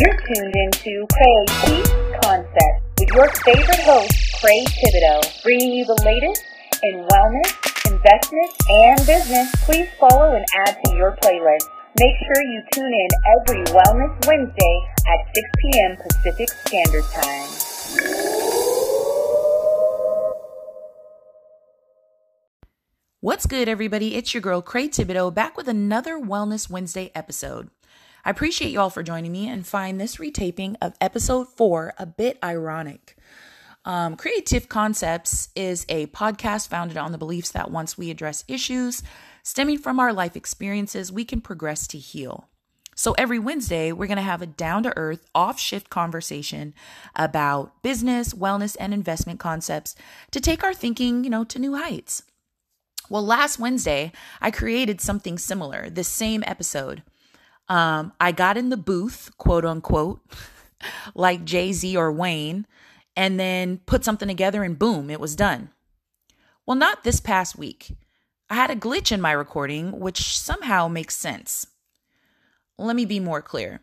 You're tuned into Creative Concepts with your favorite host, Cray Thibodeau, bringing you the latest in wellness, investment, and business. Please follow and add to your playlist. Make sure you tune in every Wellness Wednesday at 6 p.m. Pacific Standard Time. What's good, everybody? It's your girl, Cray Thibodeau, back with another Wellness Wednesday episode. I appreciate you all for joining me and find this retaping of episode four a bit ironic. Um, Creative Concepts is a podcast founded on the beliefs that once we address issues stemming from our life experiences, we can progress to heal. So every Wednesday, we're going to have a down to earth, off shift conversation about business, wellness, and investment concepts to take our thinking, you know, to new heights. Well, last Wednesday, I created something similar, this same episode. Um, I got in the booth, quote unquote, like Jay Z or Wayne, and then put something together and boom, it was done. Well, not this past week. I had a glitch in my recording, which somehow makes sense. Let me be more clear.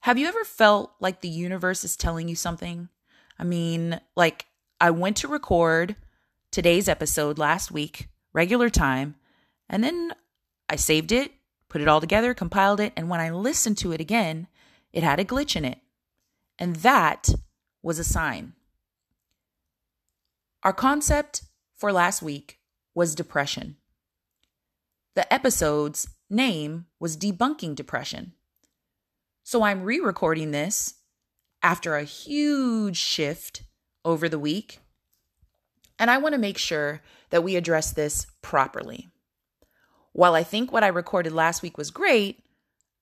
Have you ever felt like the universe is telling you something? I mean, like, I went to record today's episode last week regular time. And then I saved it, put it all together, compiled it, and when I listened to it again, it had a glitch in it. And that was a sign. Our concept for last week was depression. The episode's name was Debunking Depression. So I'm re recording this after a huge shift over the week. And I want to make sure that we address this properly. While I think what I recorded last week was great,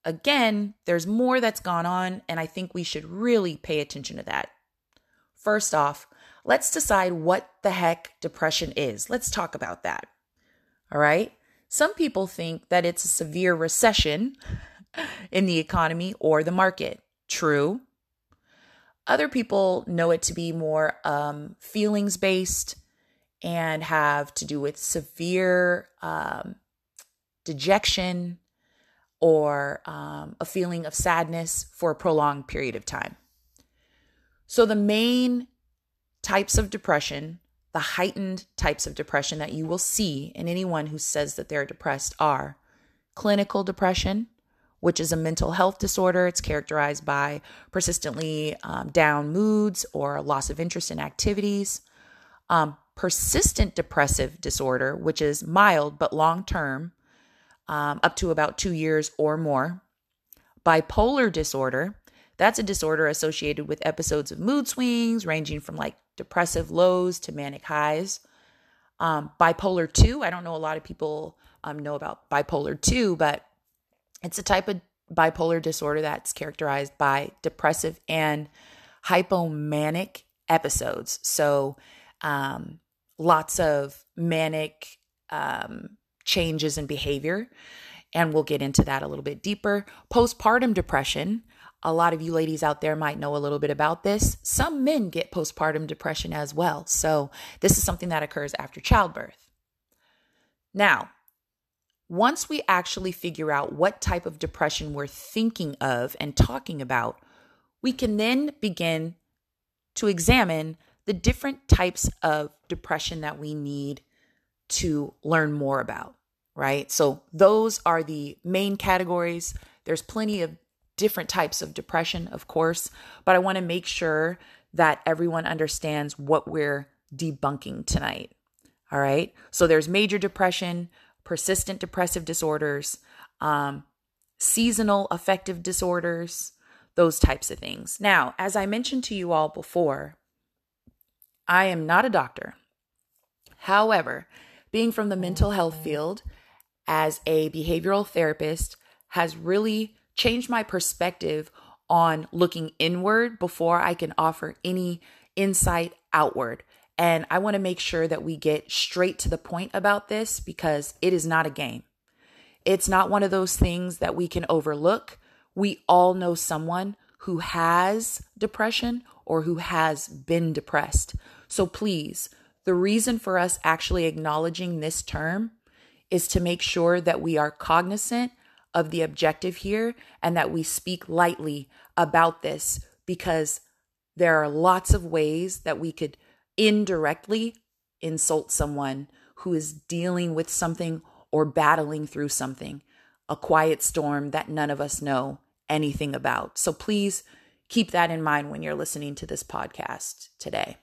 again, there's more that's gone on, and I think we should really pay attention to that. First off, let's decide what the heck depression is. Let's talk about that. All right. Some people think that it's a severe recession in the economy or the market. True. Other people know it to be more um, feelings based, and have to do with severe um, dejection or um, a feeling of sadness for a prolonged period of time. So, the main types of depression, the heightened types of depression that you will see in anyone who says that they're depressed are clinical depression, which is a mental health disorder. It's characterized by persistently um, down moods or loss of interest in activities. Um, persistent depressive disorder, which is mild but long term, um, up to about two years or more. Bipolar disorder, that's a disorder associated with episodes of mood swings ranging from like depressive lows to manic highs. Um, bipolar 2, I don't know a lot of people um, know about bipolar 2, but it's a type of bipolar disorder that's characterized by depressive and hypomanic episodes. So, um, lots of manic um, changes in behavior. And we'll get into that a little bit deeper. Postpartum depression. A lot of you ladies out there might know a little bit about this. Some men get postpartum depression as well. So, this is something that occurs after childbirth. Now, once we actually figure out what type of depression we're thinking of and talking about, we can then begin to examine the different types of depression that we need to learn more about, right? So, those are the main categories. There's plenty of different types of depression, of course, but I want to make sure that everyone understands what we're debunking tonight. All right. So, there's major depression, persistent depressive disorders, um, seasonal affective disorders, those types of things. Now, as I mentioned to you all before, I am not a doctor. However, being from the mental health field as a behavioral therapist has really changed my perspective on looking inward before I can offer any insight outward. And I want to make sure that we get straight to the point about this because it is not a game. It's not one of those things that we can overlook. We all know someone who has depression or who has been depressed. So please, the reason for us actually acknowledging this term is to make sure that we are cognizant of the objective here and that we speak lightly about this because there are lots of ways that we could indirectly insult someone who is dealing with something or battling through something, a quiet storm that none of us know anything about. So please keep that in mind when you're listening to this podcast today.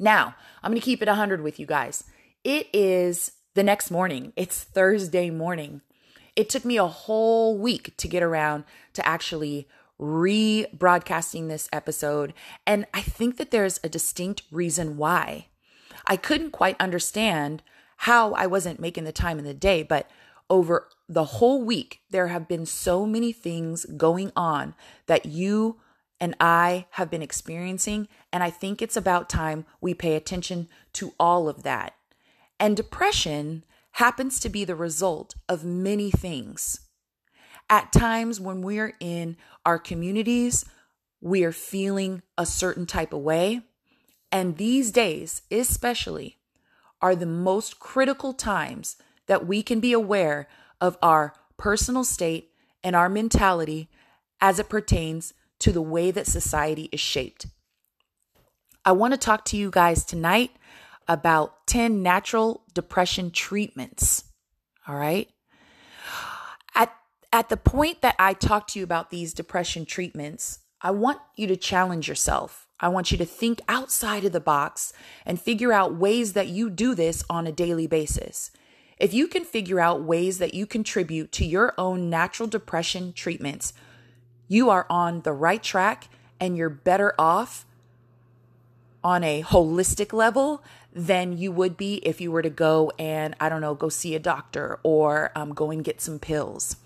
Now, I'm going to keep it 100 with you guys. It is the next morning, it's Thursday morning. It took me a whole week to get around to actually rebroadcasting this episode. And I think that there's a distinct reason why. I couldn't quite understand how I wasn't making the time in the day, but over the whole week, there have been so many things going on that you and I have been experiencing. And I think it's about time we pay attention to all of that. And depression happens to be the result of many things. At times when we're in our communities, we are feeling a certain type of way. And these days, especially, are the most critical times that we can be aware of our personal state and our mentality as it pertains to the way that society is shaped. I want to talk to you guys tonight about 10 natural depression treatments. All right. At, at the point that I talk to you about these depression treatments, I want you to challenge yourself. I want you to think outside of the box and figure out ways that you do this on a daily basis. If you can figure out ways that you contribute to your own natural depression treatments, you are on the right track and you're better off on a holistic level than you would be if you were to go and, I don't know, go see a doctor or um, go and get some pills.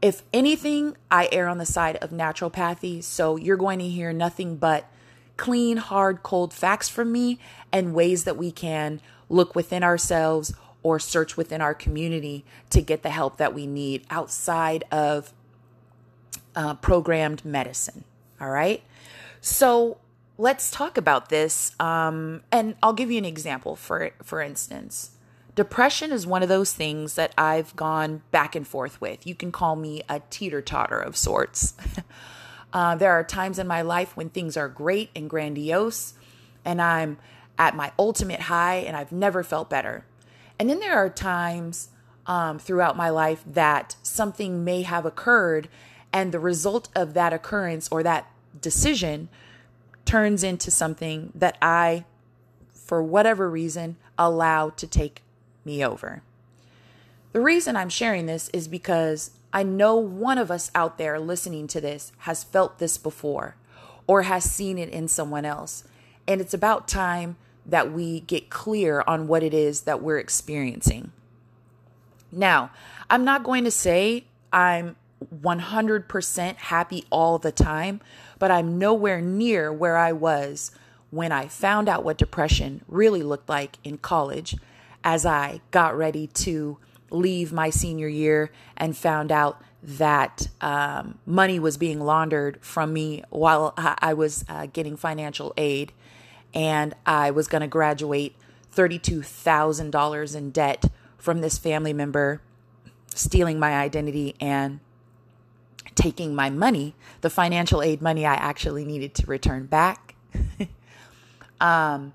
If anything, I err on the side of naturopathy. So you're going to hear nothing but clean, hard, cold facts from me and ways that we can look within ourselves or search within our community to get the help that we need outside of uh, programmed medicine. All right. So let's talk about this. Um, and I'll give you an example. For for instance, depression is one of those things that I've gone back and forth with. You can call me a teeter totter of sorts. uh, there are times in my life when things are great and grandiose, and I'm at my ultimate high, and I've never felt better. And then there are times um, throughout my life that something may have occurred and the result of that occurrence or that decision turns into something that I, for whatever reason, allow to take me over. The reason I'm sharing this is because I know one of us out there listening to this has felt this before or has seen it in someone else. And it's about time that we get clear on what it is that we're experiencing. Now, I'm not going to say I'm 100% happy all the time, but I'm nowhere near where I was when I found out what depression really looked like in college as I got ready to leave my senior year and found out that um, money was being laundered from me while I was uh, getting financial aid. And I was going to graduate $32,000 in debt from this family member stealing my identity and taking my money, the financial aid money I actually needed to return back. um,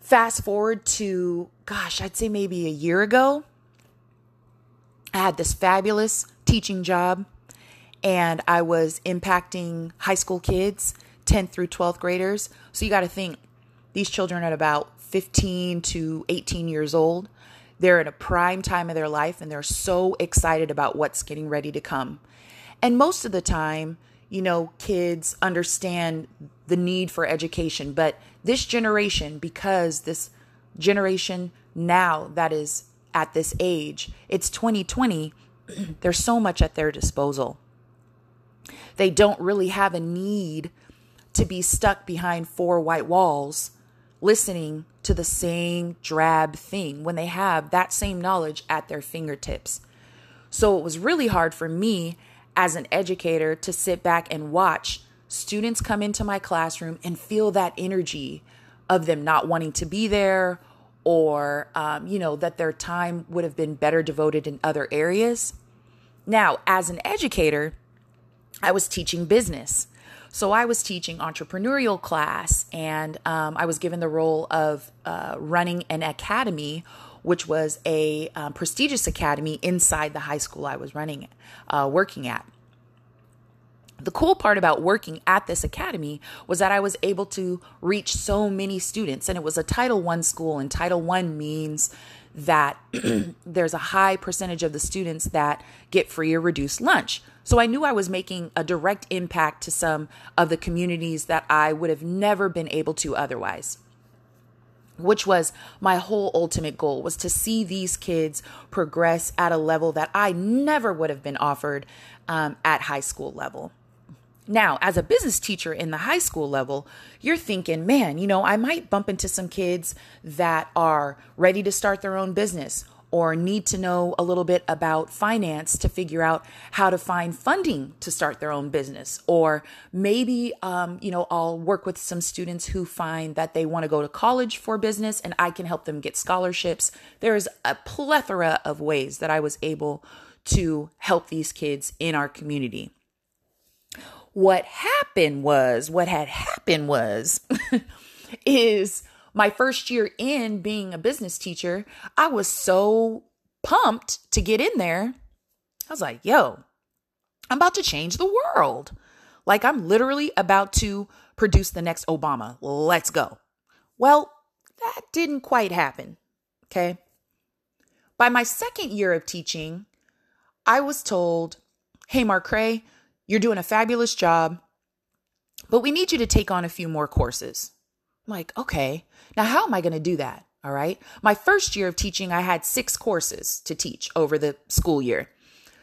fast forward to, gosh, I'd say maybe a year ago, I had this fabulous teaching job and I was impacting high school kids, 10th through 12th graders. So you got to think these children are about 15 to 18 years old. They're in a prime time of their life and they're so excited about what's getting ready to come. And most of the time, you know, kids understand the need for education. But this generation, because this generation now that is at this age, it's 2020, there's so much at their disposal. They don't really have a need to be stuck behind four white walls listening to the same drab thing when they have that same knowledge at their fingertips. So it was really hard for me as an educator to sit back and watch students come into my classroom and feel that energy of them not wanting to be there or um, you know that their time would have been better devoted in other areas now as an educator I was teaching business. So I was teaching entrepreneurial class, and um, I was given the role of uh, running an academy, which was a um, prestigious academy inside the high school I was running, uh, working at. The cool part about working at this academy was that I was able to reach so many students, and it was a Title One school, and Title One means that there's a high percentage of the students that get free or reduced lunch. So I knew I was making a direct impact to some of the communities that I would have never been able to otherwise. Which was my whole ultimate goal was to see these kids progress at a level that I never would have been offered um, at high school level. Now, as a business teacher in the high school level, you're thinking, man, you know, I might bump into some kids that are ready to start their own business or need to know a little bit about finance to figure out how to find funding to start their own business. Or maybe, um, you know, I'll work with some students who find that they want to go to college for business and I can help them get scholarships. There's a plethora of ways that I was able to help these kids in our community. What happened was, what had happened was, is my first year in being a business teacher, I was so pumped to get in there. I was like, yo, I'm about to change the world. Like, I'm literally about to produce the next Obama. Let's go. Well, that didn't quite happen. Okay. By my second year of teaching, I was told, hey, Mark Cray, you're doing a fabulous job, but we need you to take on a few more courses. I'm like, okay, now how am I going to do that? All right. My first year of teaching, I had six courses to teach over the school year.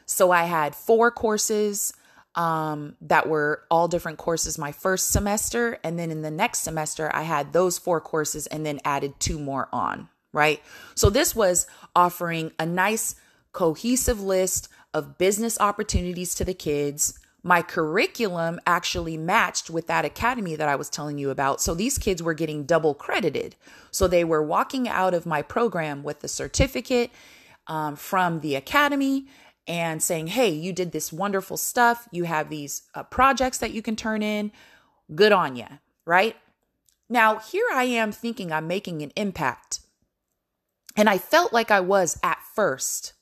So I had four courses um, that were all different courses my first semester. And then in the next semester, I had those four courses and then added two more on. Right. So this was offering a nice cohesive list of business opportunities to the kids my curriculum actually matched with that academy that I was telling you about. So these kids were getting double credited. So they were walking out of my program with the certificate um, from the academy and saying, Hey, you did this wonderful stuff. You have these uh, projects that you can turn in. Good on you, right? Now, here I am thinking I'm making an impact. And I felt like I was at first.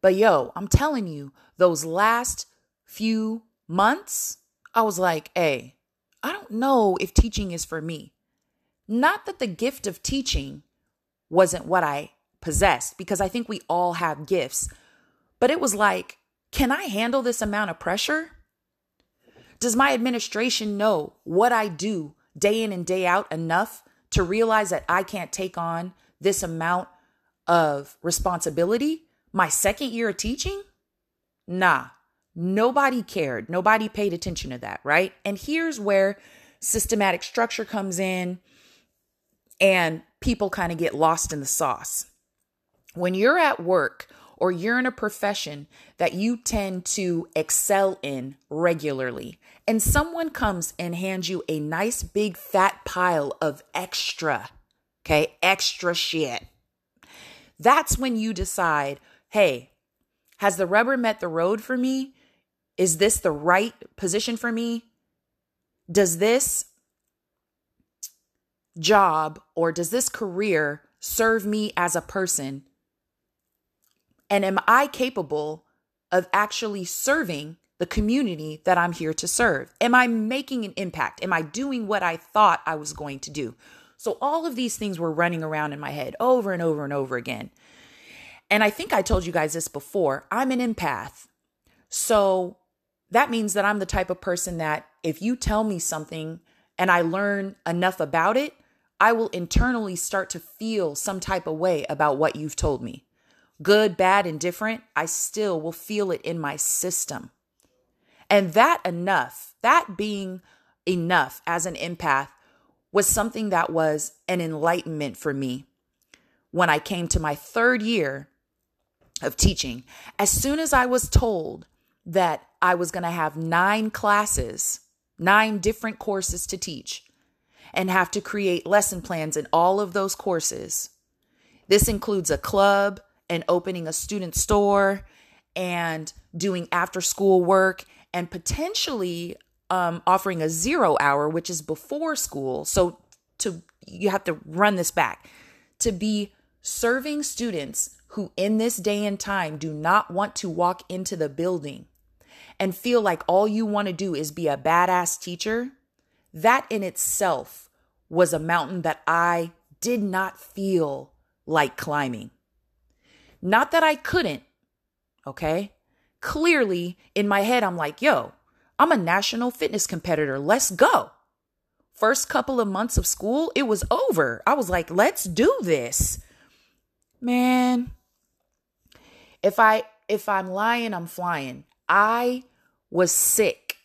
But yo, I'm telling you, those last few months, I was like, hey, I don't know if teaching is for me. Not that the gift of teaching wasn't what I possessed, because I think we all have gifts, but it was like, can I handle this amount of pressure? Does my administration know what I do day in and day out enough to realize that I can't take on this amount of responsibility? My second year of teaching? Nah, Nobody cared. Nobody paid attention to that, right? And here's where systematic structure comes in and people kind of get lost in the sauce. When you're at work or you're in a profession that you tend to excel in regularly, and someone comes and hands you a nice big fat pile of extra, okay, extra shit, that's when you decide, hey, has the rubber met the road for me? Is this the right position for me? Does this job or does this career serve me as a person? And am I capable of actually serving the community that I'm here to serve? Am I making an impact? Am I doing what I thought I was going to do? So, all of these things were running around in my head over and over and over again. And I think I told you guys this before I'm an empath. So, that means that I'm the type of person that if you tell me something and I learn enough about it, I will internally start to feel some type of way about what you've told me. Good, bad, indifferent, I still will feel it in my system. And that enough, that being enough as an empath, was something that was an enlightenment for me when I came to my third year of teaching. As soon as I was told that I was going to have nine classes, nine different courses to teach, and have to create lesson plans in all of those courses. This includes a club and opening a student store and doing after school work and potentially um, offering a zero hour, which is before school. So to you have to run this back to be serving students who in this day and time do not want to walk into the building and feel like all you want to do is be a badass teacher, that in itself was a mountain that I did not feel like climbing. Not that I couldn't, okay? Clearly, in my head, I'm like, yo, I'm a national fitness competitor. Let's go. First couple of months of school, it was over. I was like, let's do this. Man, if I if I'm lying, I'm flying. I was sick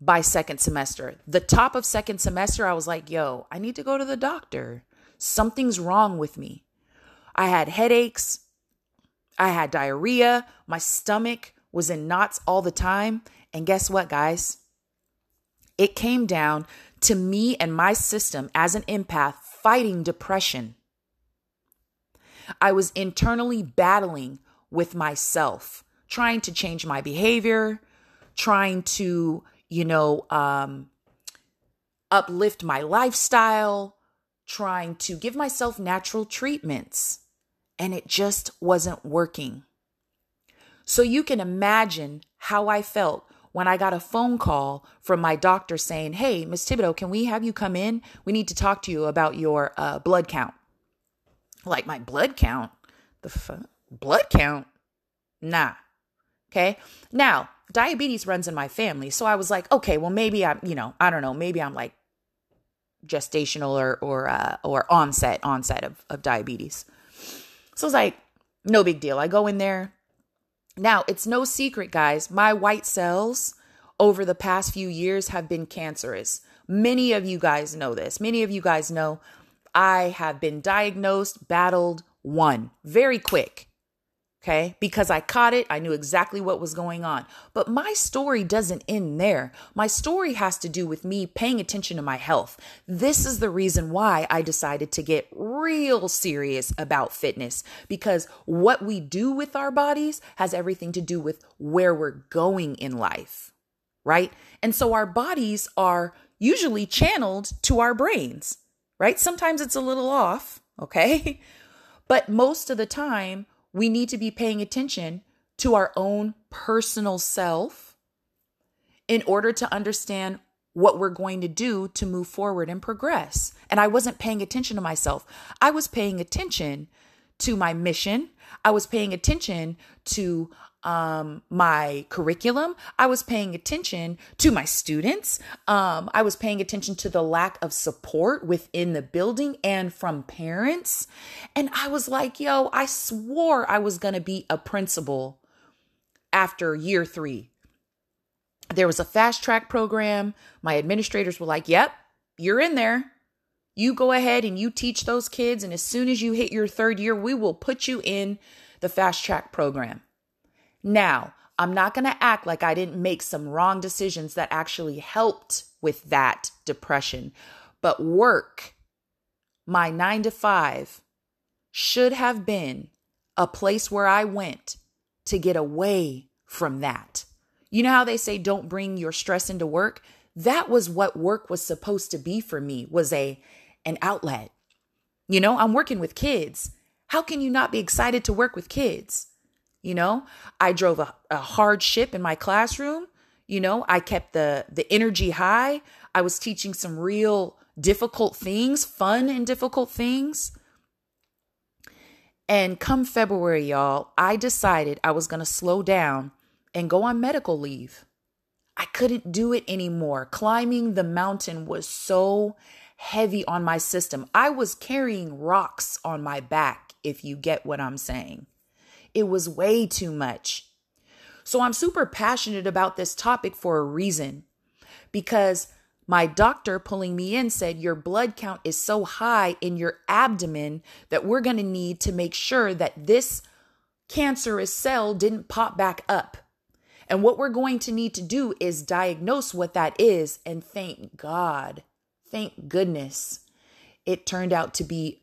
by second semester. The top of second semester, I was like, yo, I need to go to the doctor. Something's wrong with me. I had headaches. I had diarrhea. My stomach was in knots all the time. And guess what, guys? It came down to me and my system as an empath fighting depression. I was internally battling with myself, trying to change my behavior, trying to, you know, um, uplift my lifestyle, trying to give myself natural treatments, and it just wasn't working. So you can imagine how I felt when I got a phone call from my doctor saying, Hey, Miss Thibodeau, can we have you come in? We need to talk to you about your uh, blood count. Like my blood count? The f- blood count? Nah. Okay. Now, diabetes runs in my family. So I was like, okay, well, maybe I'm, you know, I don't know, maybe I'm like gestational or or uh, or onset onset of, of diabetes. So I was like, no big deal. I go in there. Now it's no secret, guys. My white cells over the past few years have been cancerous. Many of you guys know this. Many of you guys know I have been diagnosed, battled, won very quick. Okay. Because I caught it, I knew exactly what was going on. But my story doesn't end there. My story has to do with me paying attention to my health. This is the reason why I decided to get real serious about fitness because what we do with our bodies has everything to do with where we're going in life. Right. And so our bodies are usually channeled to our brains, right? Sometimes it's a little off. Okay. But most of the time, we need to be paying attention to our own personal self in order to understand what we're going to do to move forward and progress. And I wasn't paying attention to myself. I was paying attention to my mission. I was paying attention to um, my curriculum. I was paying attention to my students. Um, I was paying attention to the lack of support within the building and from parents. And I was like, yo, I swore I was going to be a principal after year three. There was a fast track program. My administrators were like, yep, you're in there. You go ahead and you teach those kids. And as soon as you hit your third year, we will put you in the fast track program. Now, I'm not going to act like I didn't make some wrong decisions that actually helped with that depression. But work, my nine to five, should have been a place where I went to get away from that. You know how they say don't bring your stress into work? That was what work was supposed to be for me, was a an outlet. You know, I'm working with kids. How can you not be excited to work with kids? You know, I drove a, a hard ship in my classroom. You know, I kept the the energy high. I was teaching some real difficult things, fun and difficult things. And come February, y'all, I decided I was going to slow down and go on medical leave. I couldn't do it anymore. Climbing the mountain was so heavy on my system. I was carrying rocks on my back, if you get what I'm saying. It was way too much. So I'm super passionate about this topic for a reason because my doctor pulling me in said your blood count is so high in your abdomen that we're going to need to make sure that this cancerous cell didn't pop back up. And what we're going to need to do is diagnose what that is. And thank God, thank goodness, it turned out to be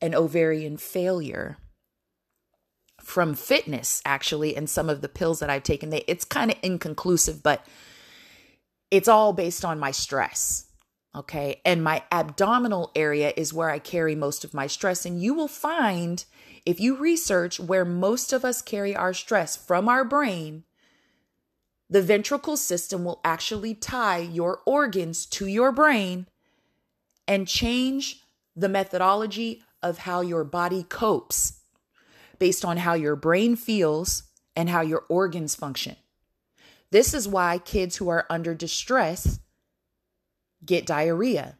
an ovarian failure from fitness actually and some of the pills that I've taken. They, it's kind of inconclusive, but it's all based on my stress. Okay. And my abdominal area is where I carry most of my stress. And you will find if you research where most of us carry our stress from our brain, the ventricle system will actually tie your organs to your brain and change the methodology of how your body copes based on how your brain feels and how your organs function. This is why kids who are under distress get diarrhea.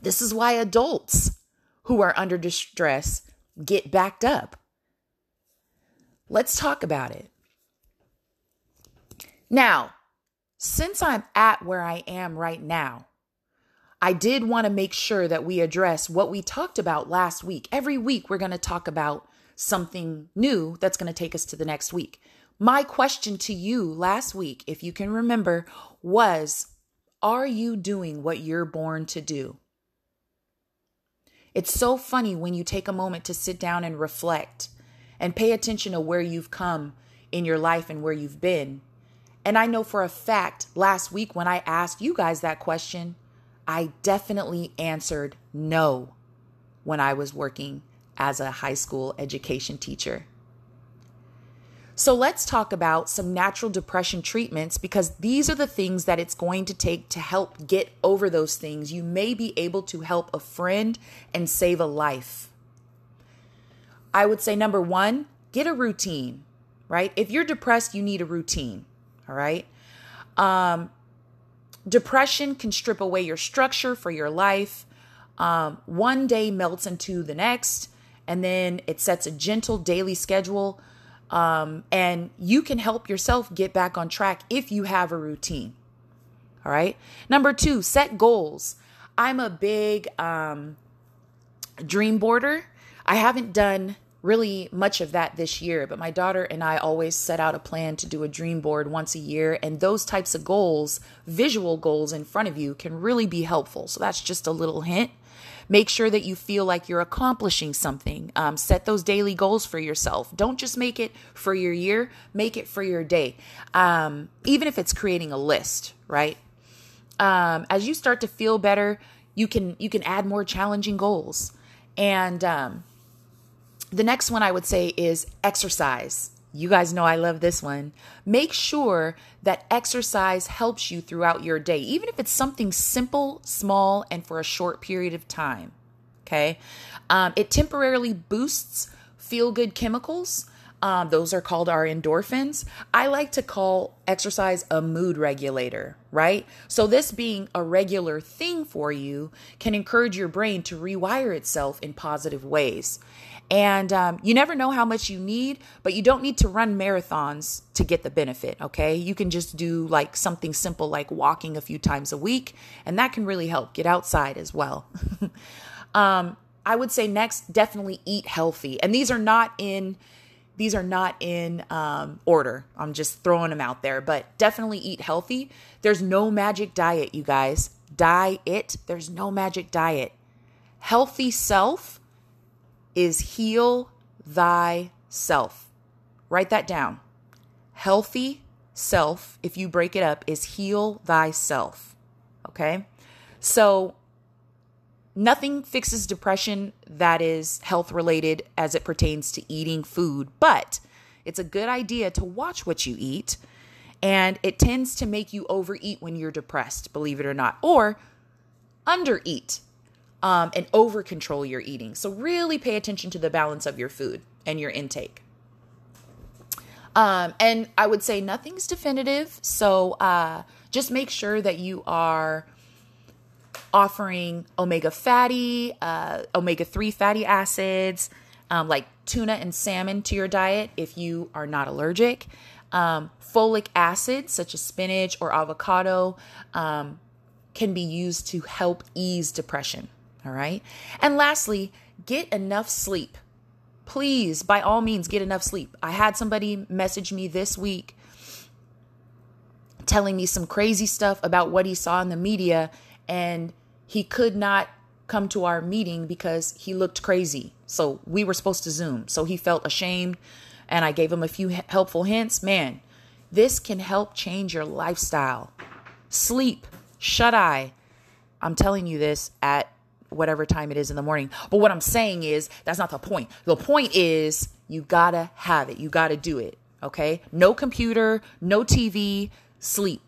This is why adults who are under distress get backed up. Let's talk about it. Now, since I'm at where I am right now, I did want to make sure that we address what we talked about last week. Every week, we're going to talk about something new that's going to take us to the next week. My question to you last week, if you can remember, was Are you doing what you're born to do? It's so funny when you take a moment to sit down and reflect and pay attention to where you've come in your life and where you've been. And I know for a fact last week when I asked you guys that question, I definitely answered no when I was working as a high school education teacher. So let's talk about some natural depression treatments because these are the things that it's going to take to help get over those things. You may be able to help a friend and save a life. I would say number one, get a routine, right? If you're depressed, you need a routine, all right? Um, Depression can strip away your structure for your life. Um, one day melts into the next, and then it sets a gentle daily schedule. Um, and you can help yourself get back on track if you have a routine. All right. Number two, set goals. I'm a big um, dream boarder. I haven't done really much of that this year, but my daughter and I always set out a plan to do a dream board once a year. And those types of goals, visual goals in front of you, can really be helpful. So that's just a little hint. Make sure that you feel like you're accomplishing something. Um, set those daily goals for yourself. Don't just make it for your year, make it for your day. Um, even if it's creating a list, right? Um, as you start to feel better, you can you can add more challenging goals. And um, the next one I would say is exercise. You guys know I love this one. Make sure that exercise helps you throughout your day, even if it's something simple, small, and for a short period of time. Okay. Um, it temporarily boosts feel good chemicals. Um, those are called our endorphins. I like to call exercise a mood regulator, right? So, this being a regular thing for you can encourage your brain to rewire itself in positive ways. And um, you never know how much you need, but you don't need to run marathons to get the benefit, okay? You can just do like something simple like walking a few times a week, and that can really help. Get outside as well. um, I would say next, definitely eat healthy. And these are not in these are not in um, order. I'm just throwing them out there, but definitely eat healthy. There's no magic diet, you guys. Diet. There's no magic diet. Healthy self is heal thyself. Write that down. Healthy self, if you break it up, is heal thyself. Okay? So, nothing fixes depression that is health related as it pertains to eating food, but it's a good idea to watch what you eat. And it tends to make you overeat when you're depressed, believe it or not, or undereat um, and over control your eating. So, really pay attention to the balance of your food and your intake. Um, and I would say nothing's definitive. So, uh, just make sure that you are offering omega fatty, uh, omega 3 fatty acids, um, like tuna and salmon to your diet if you are not allergic. Um, folic acid, such as spinach or avocado, um, can be used to help ease depression. All right. And lastly, get enough sleep. Please, by all means, get enough sleep. I had somebody message me this week telling me some crazy stuff about what he saw in the media, and he could not come to our meeting because he looked crazy. So we were supposed to Zoom. So he felt ashamed and I gave him a few helpful hints. Man, this can help change your lifestyle. Sleep, shut eye. I'm telling you this at whatever time it is in the morning. But what I'm saying is that's not the point. The point is you gotta have it. You gotta do it. Okay. No computer, no TV, sleep.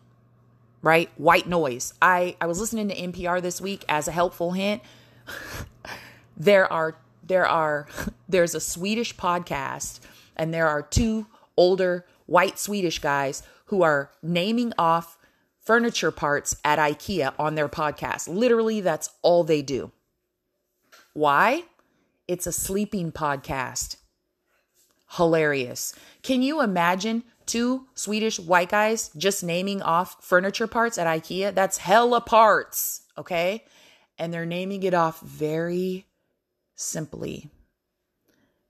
Right? White noise. I, I was listening to NPR this week as a helpful hint. there are there are there's a Swedish podcast and there are two older white Swedish guys who are naming off furniture parts at IKEA on their podcast. Literally, that's all they do. Why? It's a sleeping podcast. Hilarious. Can you imagine two Swedish white guys just naming off furniture parts at IKEA? That's hella parts, okay? And they're naming it off very simply.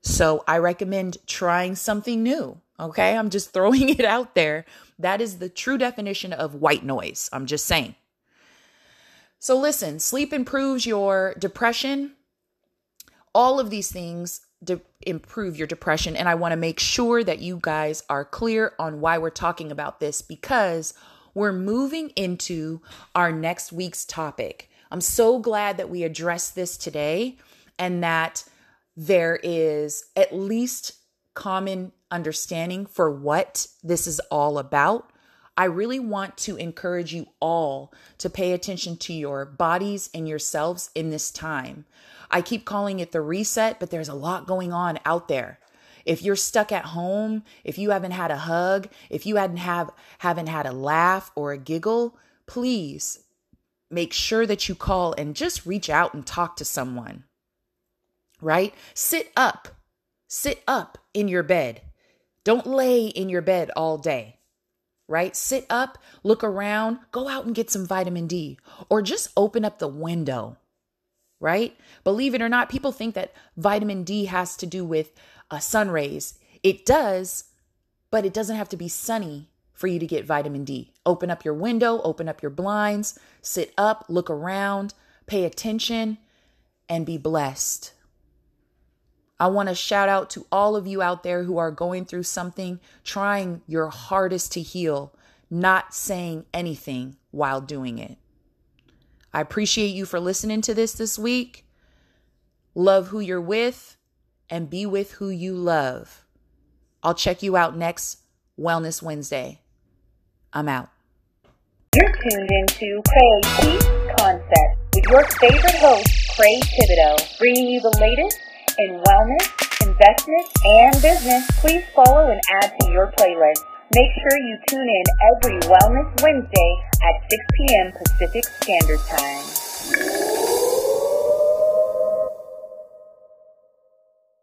So I recommend trying something new. Okay. I'm just throwing it out there. That is the true definition of white noise. I'm just saying. So listen, sleep improves your depression. All of these things de- improve your depression. And I want to make sure that you guys are clear on why we're talking about this because we're moving into our next week's topic. I'm so glad that we addressed this today and that there is at least common understanding for what this is all about. I really want to encourage you all to pay attention to your bodies and yourselves in this time. I keep calling it the reset, but there's a lot going on out there. If you're stuck at home, if you haven't had a hug, if you hadn't have haven't had a laugh or a giggle, please make sure that you call and just reach out and talk to someone right? Sit up. Sit up in your bed. Don't lay in your bed all day, right? Sit up, look around, go out and get some vitamin D, or just open up the window, right? Believe it or not, people think that vitamin D has to do with uh, sun rays. It does, but it doesn't have to be sunny for you to get vitamin D. Open up your window, open up your blinds, sit up, look around, pay attention, and be blessed. I want to shout out to all of you out there who are going through something, trying your hardest to heal, not saying anything while doing it. I appreciate you for listening to this this week. Love who you're with and be with who you love. I'll check you out next Wellness Wednesday. I'm out. You're tuned into Cray Concept with your favorite host, Cray Thibodeau, bringing you the latest in wellness, investment, and business, please follow and add to your playlist. Make sure you tune in every Wellness Wednesday at 6 p.m. Pacific Standard Time.